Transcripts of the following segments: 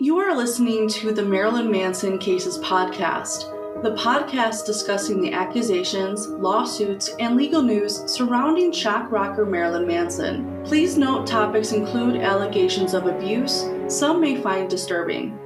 You are listening to the Marilyn Manson Cases podcast, the podcast discussing the accusations, lawsuits, and legal news surrounding shock rocker Marilyn Manson. Please note topics include allegations of abuse, some may find disturbing.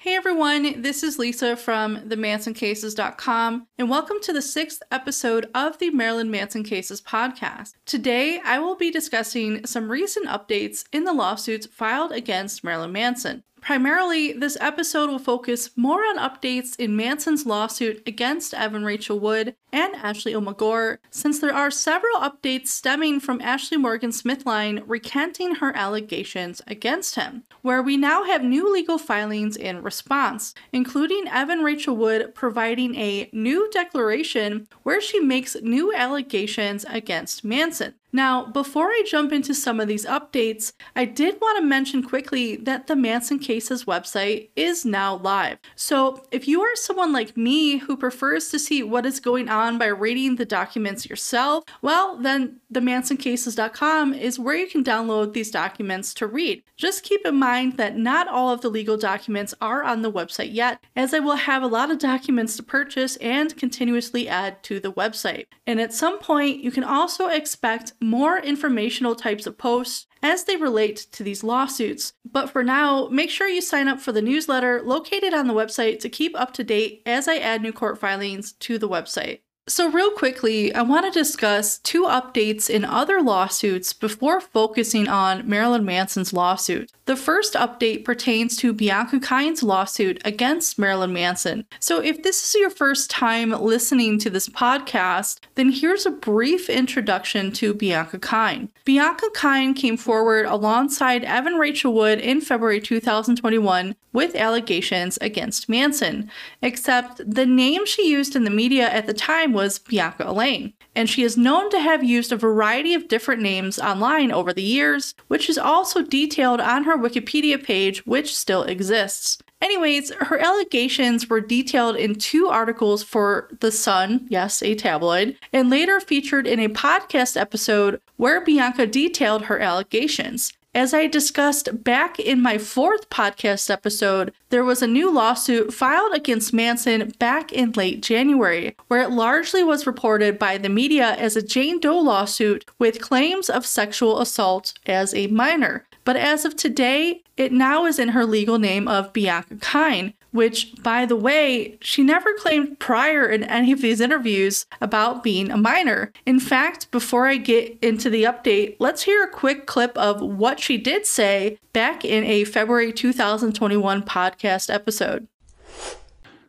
Hey everyone, this is Lisa from theMansonCases.com, and welcome to the sixth episode of the Marilyn Manson Cases podcast. Today, I will be discussing some recent updates in the lawsuits filed against Marilyn Manson. Primarily, this episode will focus more on updates in Manson's lawsuit against Evan Rachel Wood and Ashley Omagor, since there are several updates stemming from Ashley Morgan Smithline recanting her allegations against him, where we now have new legal filings in response, including Evan Rachel Wood providing a new declaration where she makes new allegations against Manson. Now, before I jump into some of these updates, I did want to mention quickly that the Manson Cases website is now live. So, if you are someone like me who prefers to see what is going on by reading the documents yourself, well, then theMansonCases.com is where you can download these documents to read. Just keep in mind that not all of the legal documents are on the website yet, as I will have a lot of documents to purchase and continuously add to the website. And at some point, you can also expect more informational types of posts as they relate to these lawsuits. But for now, make sure you sign up for the newsletter located on the website to keep up to date as I add new court filings to the website. So, real quickly, I want to discuss two updates in other lawsuits before focusing on Marilyn Manson's lawsuit. The first update pertains to Bianca Kyne's lawsuit against Marilyn Manson. So, if this is your first time listening to this podcast, then here's a brief introduction to Bianca Kyne. Bianca Kyne came forward alongside Evan Rachel Wood in February 2021 with allegations against Manson, except the name she used in the media at the time was Bianca Elaine, and she is known to have used a variety of different names online over the years, which is also detailed on her Wikipedia page, which still exists. Anyways, her allegations were detailed in two articles for The Sun, yes, a tabloid, and later featured in a podcast episode where Bianca detailed her allegations. As I discussed back in my fourth podcast episode, there was a new lawsuit filed against Manson back in late January, where it largely was reported by the media as a Jane Doe lawsuit with claims of sexual assault as a minor. But as of today, it now is in her legal name of Bianca Kyne, which, by the way, she never claimed prior in any of these interviews about being a minor. In fact, before I get into the update, let's hear a quick clip of what she did say back in a February 2021 podcast episode.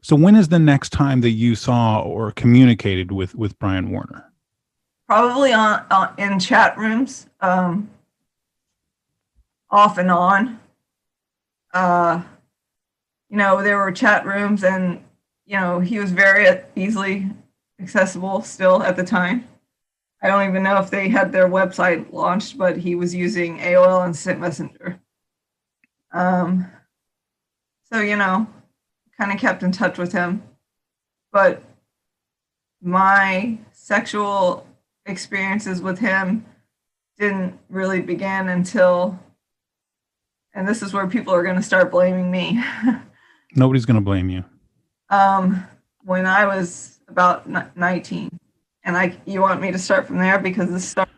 So, when is the next time that you saw or communicated with with Brian Warner? Probably on, on in chat rooms. Um, off and on. Uh, you know, there were chat rooms, and you know, he was very easily accessible still at the time. I don't even know if they had their website launched, but he was using AOL and Instant Messenger. Um, so you know, kind of kept in touch with him, but my sexual experiences with him didn't really begin until and this is where people are going to start blaming me. Nobody's going to blame you. Um, when I was about 19, and I, you want me to start from there because this started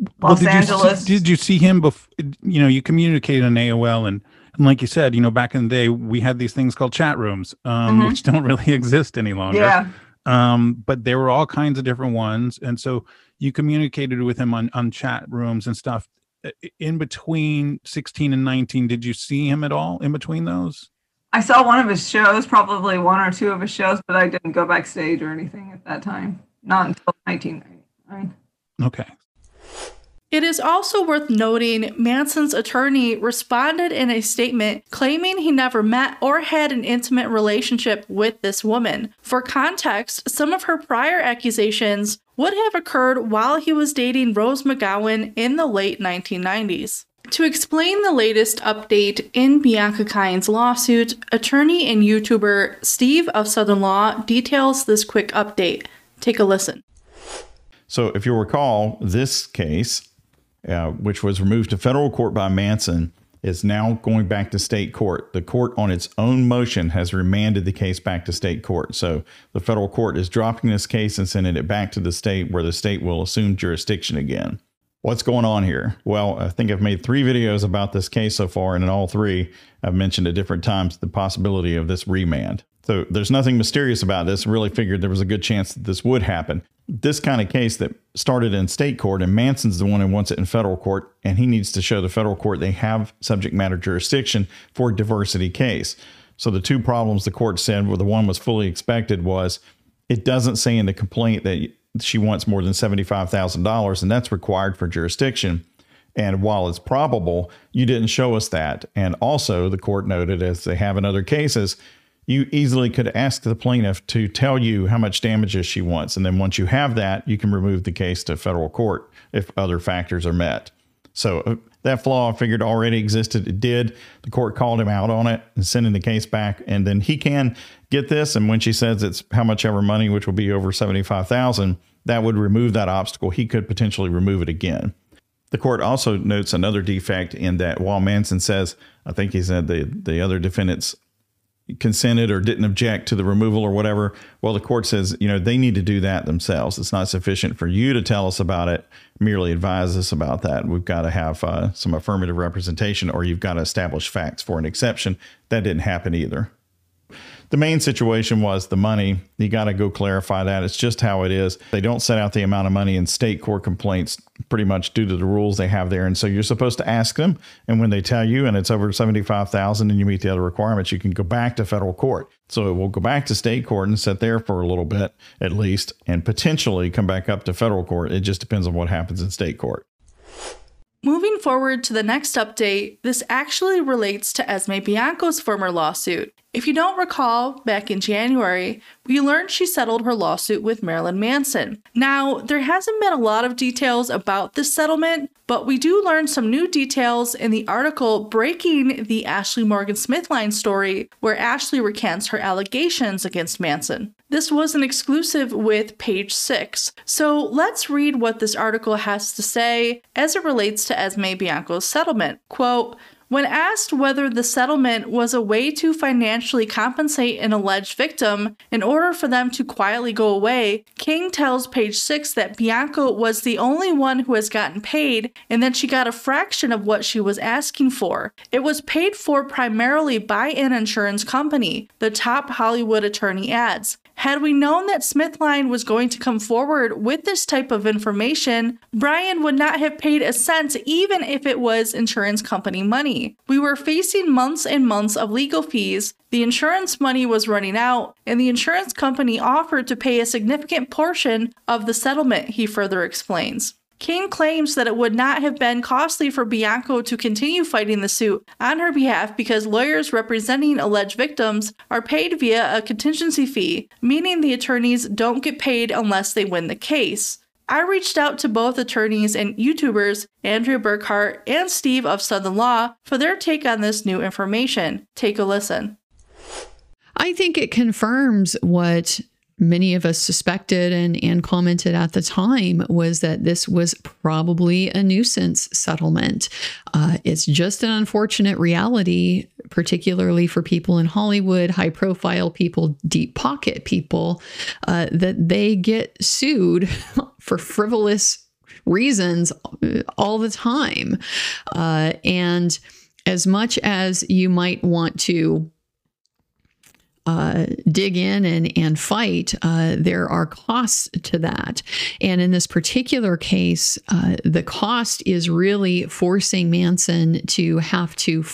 Los well, did Angeles. You see, did you see him before? You know, you communicated on AOL, and and like you said, you know, back in the day, we had these things called chat rooms, um, mm-hmm. which don't really exist any longer. Yeah. Um, but there were all kinds of different ones, and so you communicated with him on on chat rooms and stuff in between 16 and 19 did you see him at all in between those i saw one of his shows probably one or two of his shows but i didn't go backstage or anything at that time not until 1999 okay it is also worth noting Manson's attorney responded in a statement claiming he never met or had an intimate relationship with this woman. For context, some of her prior accusations would have occurred while he was dating Rose McGowan in the late 1990s. To explain the latest update in Bianca Kyne's lawsuit, attorney and YouTuber Steve of Southern Law details this quick update. Take a listen. So, if you'll recall, this case uh, which was removed to federal court by Manson, is now going back to state court. The court, on its own motion, has remanded the case back to state court. So the federal court is dropping this case and sending it back to the state where the state will assume jurisdiction again. What's going on here? Well, I think I've made three videos about this case so far, and in all three, I've mentioned at different times the possibility of this remand. So there's nothing mysterious about this. Really figured there was a good chance that this would happen. This kind of case that started in state court, and Manson's the one who wants it in federal court, and he needs to show the federal court they have subject matter jurisdiction for a diversity case. So the two problems the court said, well, the one was fully expected, was it doesn't say in the complaint that she wants more than $75,000, and that's required for jurisdiction. And while it's probable, you didn't show us that. And also, the court noted, as they have in other cases, you easily could ask the plaintiff to tell you how much damages she wants. And then once you have that, you can remove the case to federal court if other factors are met. So uh, that flaw I figured already existed. It did. The court called him out on it and sending the case back. And then he can get this. And when she says it's how much ever money, which will be over 75,000, that would remove that obstacle. He could potentially remove it again. The court also notes another defect in that while Manson says, I think he said the, the other defendants consented or didn't object to the removal or whatever. Well, the court says, you know, they need to do that themselves. It's not sufficient for you to tell us about it, merely advise us about that. We've got to have uh, some affirmative representation or you've got to establish facts for an exception. That didn't happen either the main situation was the money. You got to go clarify that. It's just how it is. They don't set out the amount of money in state court complaints pretty much due to the rules they have there. And so you're supposed to ask them. And when they tell you and it's over 75,000 and you meet the other requirements, you can go back to federal court. So it will go back to state court and sit there for a little bit at least and potentially come back up to federal court. It just depends on what happens in state court. Moving forward to the next update, this actually relates to Esme Bianco's former lawsuit. If you don't recall, back in January, we learned she settled her lawsuit with Marilyn Manson. Now, there hasn't been a lot of details about this settlement, but we do learn some new details in the article breaking the Ashley Morgan Smithline story, where Ashley recants her allegations against Manson. This was an exclusive with page 6. So let's read what this article has to say as it relates to Esme Bianco's settlement. Quote, when asked whether the settlement was a way to financially compensate an alleged victim in order for them to quietly go away, King tells page 6 that Bianco was the only one who has gotten paid and that she got a fraction of what she was asking for. It was paid for primarily by an insurance company, the top Hollywood attorney adds. Had we known that Smithline was going to come forward with this type of information, Brian would not have paid a cent even if it was insurance company money. We were facing months and months of legal fees, the insurance money was running out, and the insurance company offered to pay a significant portion of the settlement, he further explains. King claims that it would not have been costly for Bianco to continue fighting the suit on her behalf because lawyers representing alleged victims are paid via a contingency fee, meaning the attorneys don't get paid unless they win the case. I reached out to both attorneys and YouTubers, Andrea Burkhart and Steve of Southern Law, for their take on this new information. Take a listen. I think it confirms what many of us suspected and, and commented at the time was that this was probably a nuisance settlement. Uh, it's just an unfortunate reality, particularly for people in Hollywood, high profile people, deep pocket people, uh, that they get sued for frivolous reasons all the time. Uh, and as much as you might want to uh, dig in and, and fight, uh, there are costs to that. And in this particular case, uh, the cost is really forcing Manson to have to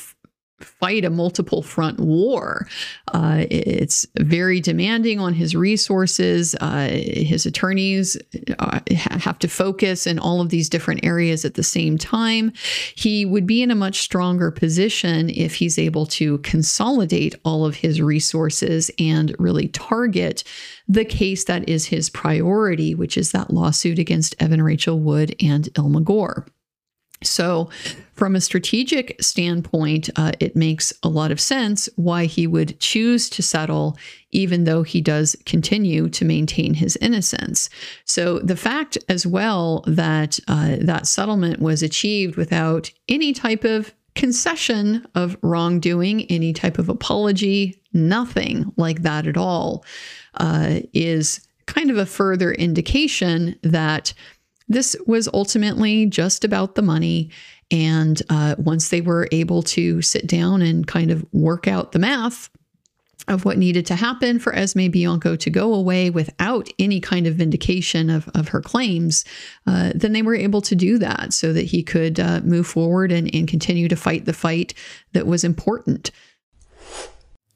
fight a multiple front war. Uh, it's very demanding on his resources. Uh, his attorneys uh, have to focus in all of these different areas at the same time. He would be in a much stronger position if he's able to consolidate all of his resources and really target the case that is his priority, which is that lawsuit against Evan Rachel Wood and Ilma Gore. So, from a strategic standpoint, uh, it makes a lot of sense why he would choose to settle, even though he does continue to maintain his innocence. So, the fact as well that uh, that settlement was achieved without any type of concession of wrongdoing, any type of apology, nothing like that at all, uh, is kind of a further indication that this was ultimately just about the money. And uh, once they were able to sit down and kind of work out the math of what needed to happen for Esme Bianco to go away without any kind of vindication of, of her claims, uh, then they were able to do that so that he could uh, move forward and, and continue to fight the fight that was important.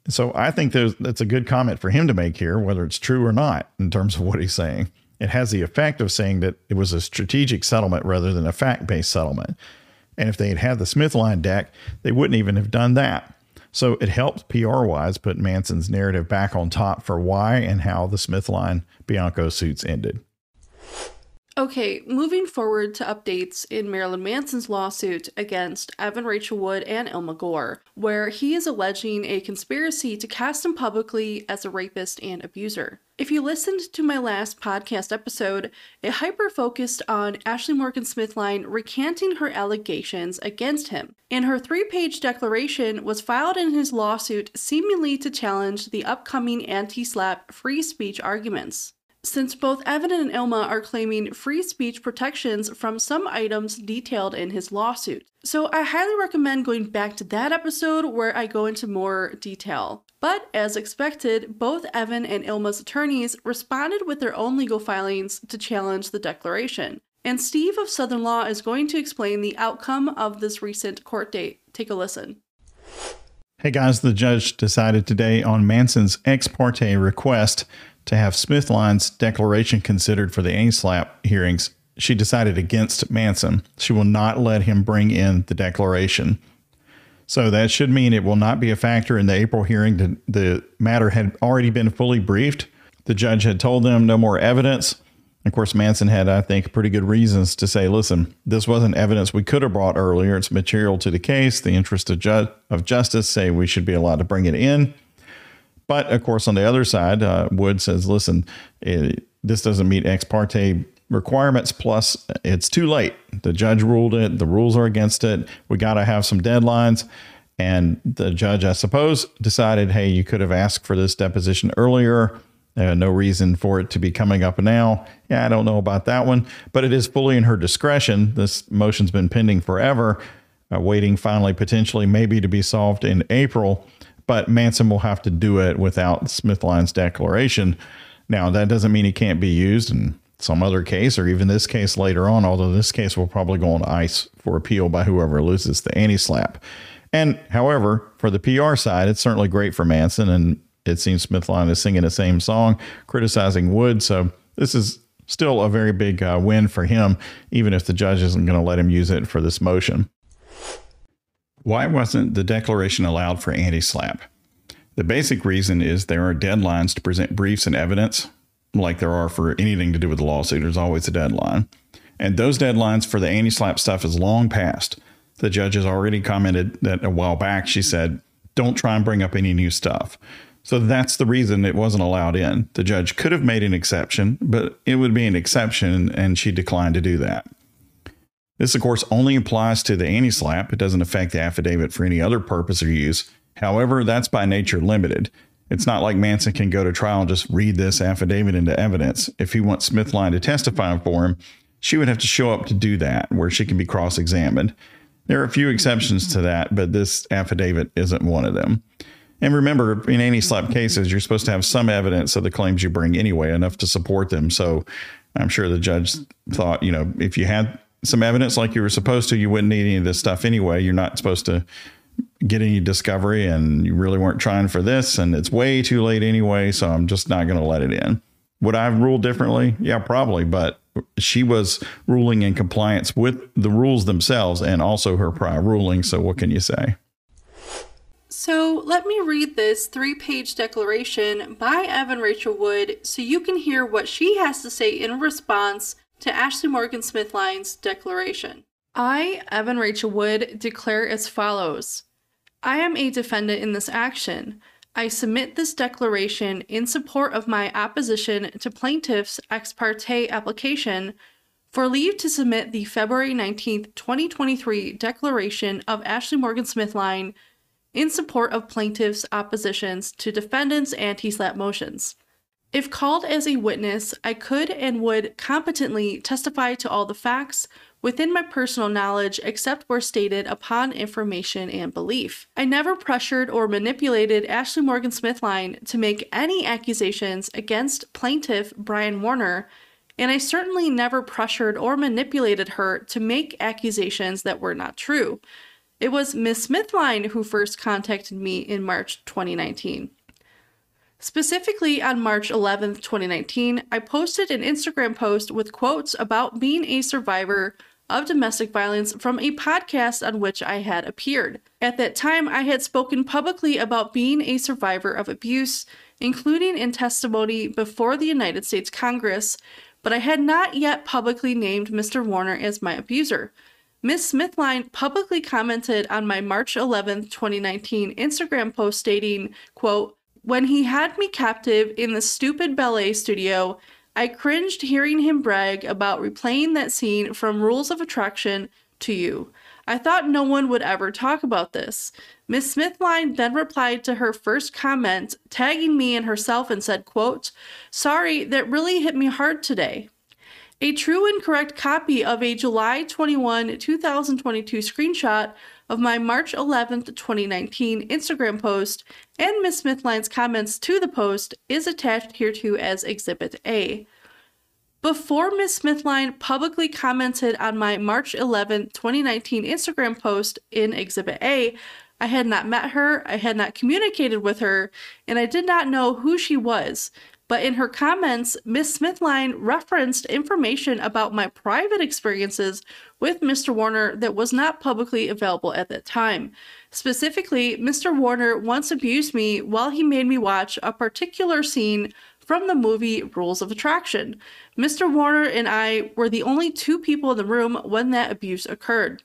So I think there's, that's a good comment for him to make here, whether it's true or not, in terms of what he's saying it has the effect of saying that it was a strategic settlement rather than a fact based settlement. And if they had had the Smithline deck, they wouldn't even have done that. So it helped PR wise put Manson's narrative back on top for why and how the Smithline Bianco suits ended. Okay, moving forward to updates in Marilyn Manson's lawsuit against Evan Rachel Wood and Ilma Gore, where he is alleging a conspiracy to cast him publicly as a rapist and abuser. If you listened to my last podcast episode, it hyper focused on Ashley Morgan Smithline recanting her allegations against him, and her three page declaration was filed in his lawsuit seemingly to challenge the upcoming anti SLAPP free speech arguments since both Evan and Ilma are claiming free speech protections from some items detailed in his lawsuit. So I highly recommend going back to that episode where I go into more detail. But as expected, both Evan and Ilma's attorneys responded with their own legal filings to challenge the declaration. And Steve of Southern Law is going to explain the outcome of this recent court date. Take a listen. Hey guys, the judge decided today on Manson's ex parte request to have Smithline's declaration considered for the ASLAP hearings, she decided against Manson. She will not let him bring in the declaration. So that should mean it will not be a factor in the April hearing. The, the matter had already been fully briefed. The judge had told them no more evidence. Of course, Manson had, I think, pretty good reasons to say, listen, this wasn't evidence we could have brought earlier. It's material to the case. The interest of, ju- of justice say we should be allowed to bring it in. But of course, on the other side, uh, Wood says, listen, it, this doesn't meet ex parte requirements. Plus, it's too late. The judge ruled it. The rules are against it. We got to have some deadlines. And the judge, I suppose, decided, hey, you could have asked for this deposition earlier. Uh, no reason for it to be coming up now. Yeah, I don't know about that one, but it is fully in her discretion. This motion's been pending forever, uh, waiting finally, potentially, maybe to be solved in April but Manson will have to do it without Smithline's declaration. Now, that doesn't mean he can't be used in some other case or even this case later on, although this case will probably go on ice for appeal by whoever loses the anti SLAPP. And however, for the PR side, it's certainly great for Manson. And it seems Smithline is singing the same song, criticizing Wood. So this is still a very big uh, win for him, even if the judge isn't going to let him use it for this motion. Why wasn't the declaration allowed for anti SLAPP? The basic reason is there are deadlines to present briefs and evidence, like there are for anything to do with the lawsuit. There's always a deadline. And those deadlines for the anti SLAPP stuff is long past. The judge has already commented that a while back she said, don't try and bring up any new stuff. So that's the reason it wasn't allowed in. The judge could have made an exception, but it would be an exception, and she declined to do that. This, of course, only applies to the anti SLAPP. It doesn't affect the affidavit for any other purpose or use. However, that's by nature limited. It's not like Manson can go to trial and just read this affidavit into evidence. If he wants Smithline to testify for him, she would have to show up to do that, where she can be cross examined. There are a few exceptions to that, but this affidavit isn't one of them. And remember, in anti SLAPP cases, you're supposed to have some evidence of the claims you bring anyway, enough to support them. So I'm sure the judge thought, you know, if you had some evidence like you were supposed to, you wouldn't need any of this stuff anyway. You're not supposed to get any discovery and you really weren't trying for this and it's way too late anyway. So I'm just not going to let it in. Would I ruled differently? Yeah, probably. But she was ruling in compliance with the rules themselves and also her prior ruling. So what can you say? So let me read this three page declaration by Evan Rachel Wood so you can hear what she has to say in response to Ashley Morgan Smithline's declaration. I, Evan Rachel Wood, declare as follows I am a defendant in this action. I submit this declaration in support of my opposition to plaintiff's ex parte application for leave to submit the February 19, 2023 declaration of Ashley Morgan Smithline in support of plaintiff's oppositions to defendant's anti SLAPP motions. If called as a witness, I could and would competently testify to all the facts within my personal knowledge except where stated upon information and belief. I never pressured or manipulated Ashley Morgan Smithline to make any accusations against plaintiff Brian Warner, and I certainly never pressured or manipulated her to make accusations that were not true. It was Miss Smithline who first contacted me in March 2019. Specifically, on March 11th, 2019, I posted an Instagram post with quotes about being a survivor of domestic violence from a podcast on which I had appeared. At that time, I had spoken publicly about being a survivor of abuse, including in testimony before the United States Congress, but I had not yet publicly named Mr. Warner as my abuser. Ms. Smithline publicly commented on my March 11, 2019 Instagram post stating, quote, when he had me captive in the stupid ballet studio, I cringed hearing him brag about replaying that scene from Rules of Attraction to you. I thought no one would ever talk about this. Miss Smithline then replied to her first comment, tagging me and herself and said, quote, Sorry, that really hit me hard today. A true and correct copy of a July 21, 2022 screenshot of my March 11th, 2019 Instagram post and Ms. Smithline's comments to the post is attached hereto as Exhibit A. Before Ms. Smithline publicly commented on my March 11, 2019 Instagram post in Exhibit A, I had not met her, I had not communicated with her, and I did not know who she was. But in her comments, Miss Smithline referenced information about my private experiences with Mr. Warner that was not publicly available at that time. Specifically, Mr. Warner once abused me while he made me watch a particular scene from the movie Rules of Attraction. Mr. Warner and I were the only two people in the room when that abuse occurred.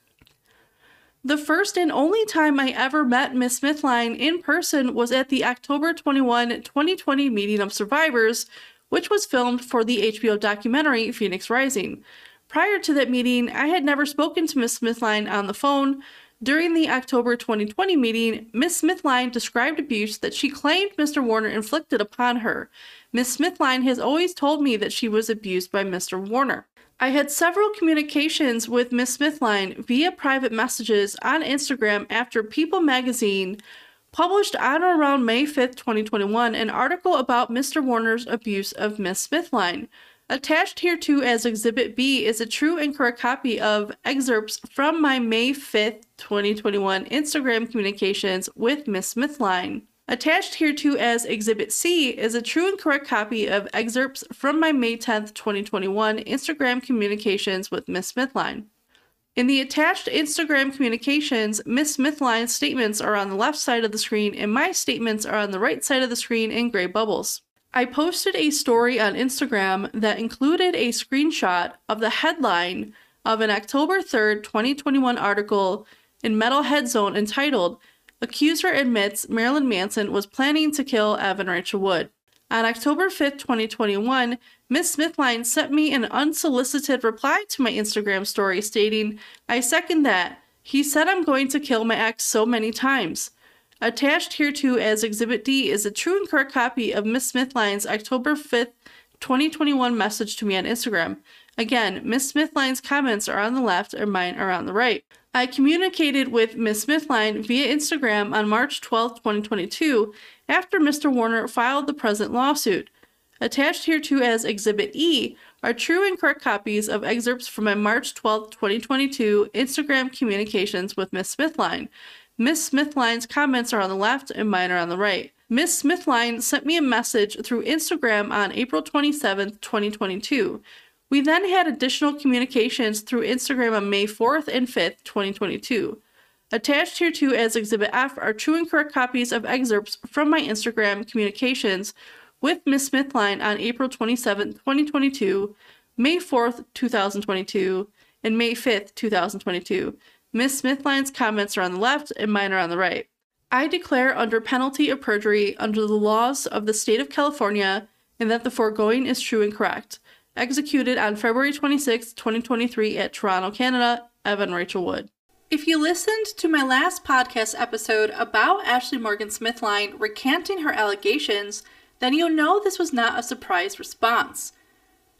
The first and only time I ever met Miss Smithline in person was at the October 21, 2020 meeting of survivors, which was filmed for the HBO documentary Phoenix Rising. Prior to that meeting, I had never spoken to Miss Smithline on the phone. During the October 2020 meeting, Miss Smithline described abuse that she claimed Mr. Warner inflicted upon her. Miss Smithline has always told me that she was abused by Mr. Warner. I had several communications with Miss Smithline via private messages on Instagram after People magazine published on or around May 5, 2021, an article about Mr. Warner's abuse of Miss Smithline. Attached hereto as Exhibit B is a true and correct copy of excerpts from my May 5, 2021 Instagram communications with Miss Smithline. Attached here too as Exhibit C is a true and correct copy of excerpts from my May 10th, 2021 Instagram communications with Miss Smithline. In the attached Instagram communications, Miss Smithline's statements are on the left side of the screen and my statements are on the right side of the screen in gray bubbles. I posted a story on Instagram that included a screenshot of the headline of an October 3rd, 2021 article in Metalhead Zone entitled Accuser admits Marilyn Manson was planning to kill Evan Rachel Wood. On October 5th, 2021, Miss Smithline sent me an unsolicited reply to my Instagram story stating, I second that. He said I'm going to kill my ex so many times. Attached hereto as Exhibit D is a true and correct copy of Miss Smithline's October 5th, 2021 message to me on Instagram. Again, Miss Smithline's comments are on the left and mine are on the right. I communicated with Ms. Smithline via Instagram on March 12, 2022, after Mr. Warner filed the present lawsuit. Attached hereto as Exhibit E are true and correct copies of excerpts from my March 12, 2022 Instagram communications with Ms. Smithline. Ms. Smithline's comments are on the left and mine are on the right. Ms. Smithline sent me a message through Instagram on April 27, 2022. We then had additional communications through Instagram on May 4th and 5th, 2022. Attached here too as Exhibit F are true and correct copies of excerpts from my Instagram communications with Ms. Smithline on April 27, 2022, May 4th, 2022, and May 5th, 2022. Miss Smithline's comments are on the left and mine are on the right. I declare under penalty of perjury under the laws of the state of California and that the foregoing is true and correct. Executed on February 26, 2023 at Toronto, Canada, Evan Rachel Wood. If you listened to my last podcast episode about Ashley Morgan Smithline recanting her allegations, then you'll know this was not a surprise response.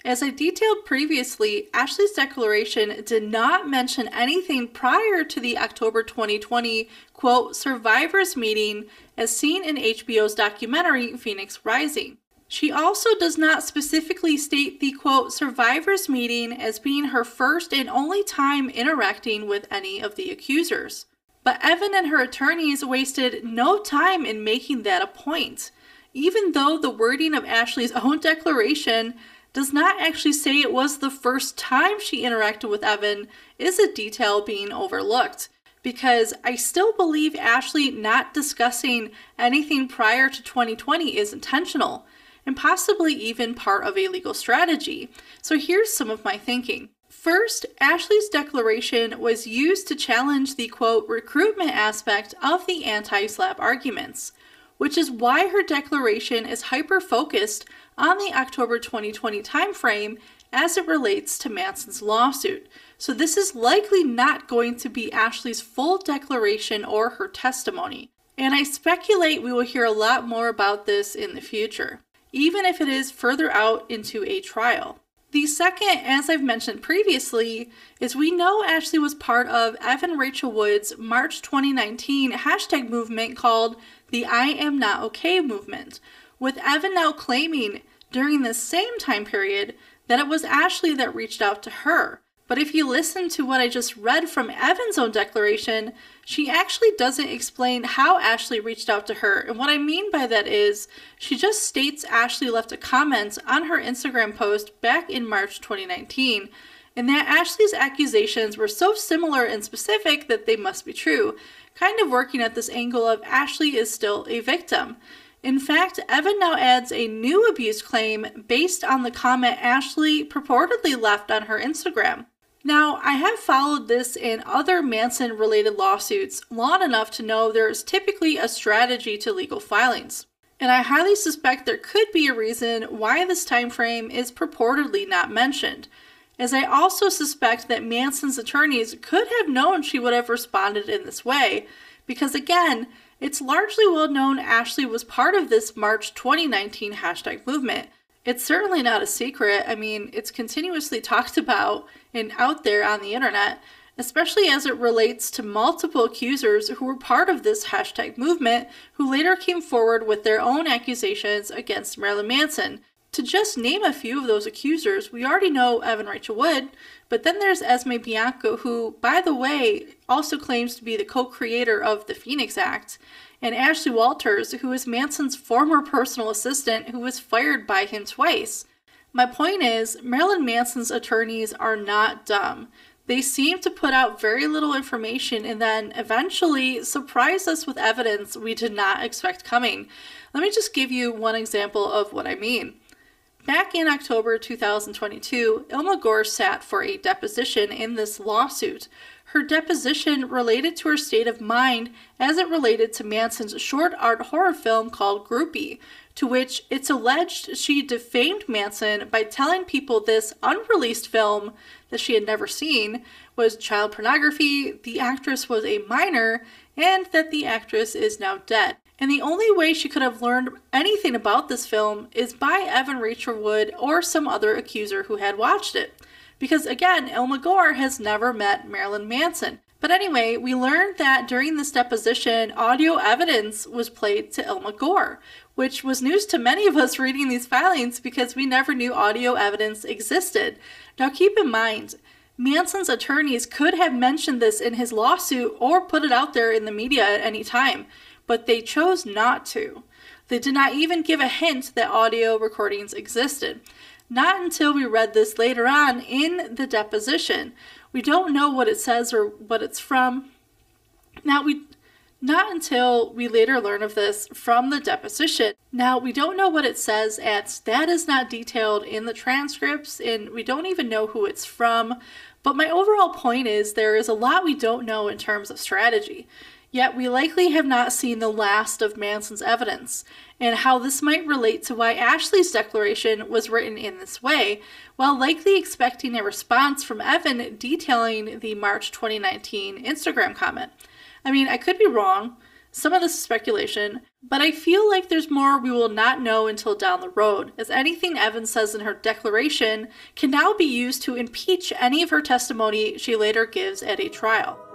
As I detailed previously, Ashley's declaration did not mention anything prior to the October 2020 quote survivors meeting as seen in HBO's documentary Phoenix Rising. She also does not specifically state the quote survivors meeting as being her first and only time interacting with any of the accusers. But Evan and her attorneys wasted no time in making that a point. Even though the wording of Ashley's own declaration does not actually say it was the first time she interacted with Evan is a detail being overlooked. Because I still believe Ashley not discussing anything prior to 2020 is intentional and possibly even part of a legal strategy. So here's some of my thinking. First, Ashley's declaration was used to challenge the quote recruitment aspect of the anti SLAPP arguments, which is why her declaration is hyper focused on the October 2020 timeframe as it relates to Manson's lawsuit. So, this is likely not going to be Ashley's full declaration or her testimony. And I speculate we will hear a lot more about this in the future, even if it is further out into a trial. The second, as I've mentioned previously, is we know Ashley was part of Evan Rachel Wood's March 2019 hashtag movement called the I Am Not Okay movement, with Evan now claiming during the same time period that it was Ashley that reached out to her. But if you listen to what I just read from Evan's own declaration, she actually doesn't explain how Ashley reached out to her. And what I mean by that is, she just states Ashley left a comment on her Instagram post back in March 2019, and that Ashley's accusations were so similar and specific that they must be true, kind of working at this angle of Ashley is still a victim. In fact, Evan now adds a new abuse claim based on the comment Ashley purportedly left on her Instagram. Now, I have followed this in other Manson related lawsuits long enough to know there is typically a strategy to legal filings. And I highly suspect there could be a reason why this time frame is purportedly not mentioned, as I also suspect that Manson's attorneys could have known she would have responded in this way, because again, it's largely well known Ashley was part of this March 2019 hashtag movement. It's certainly not a secret. I mean, it's continuously talked about and out there on the internet, especially as it relates to multiple accusers who were part of this hashtag movement who later came forward with their own accusations against Marilyn Manson. To just name a few of those accusers, we already know Evan Rachel Wood, but then there's Esme Bianco, who, by the way, also claims to be the co creator of the Phoenix Act, and Ashley Walters, who is Manson's former personal assistant who was fired by him twice. My point is, Marilyn Manson's attorneys are not dumb. They seem to put out very little information and then eventually surprise us with evidence we did not expect coming. Let me just give you one example of what I mean. Back in October 2022, Ilma Gore sat for a deposition in this lawsuit. Her deposition related to her state of mind as it related to Manson's short art horror film called Groupie, to which it's alleged she defamed Manson by telling people this unreleased film that she had never seen was child pornography, the actress was a minor, and that the actress is now dead. And the only way she could have learned anything about this film is by Evan Rachel Wood or some other accuser who had watched it. Because again, Ilma Gore has never met Marilyn Manson. But anyway, we learned that during this deposition, audio evidence was played to Ilma Gore, which was news to many of us reading these filings because we never knew audio evidence existed. Now keep in mind, Manson's attorneys could have mentioned this in his lawsuit or put it out there in the media at any time but they chose not to. They did not even give a hint that audio recordings existed. Not until we read this later on in the deposition. We don't know what it says or what it's from. Now we Not until we later learn of this from the deposition. Now, we don't know what it says, and that is not detailed in the transcripts, and we don't even know who it's from. But my overall point is there is a lot we don't know in terms of strategy. Yet we likely have not seen the last of Manson's evidence, and how this might relate to why Ashley's declaration was written in this way, while likely expecting a response from Evan detailing the March 2019 Instagram comment. I mean, I could be wrong, some of this is speculation, but I feel like there's more we will not know until down the road, as anything Evan says in her declaration can now be used to impeach any of her testimony she later gives at a trial.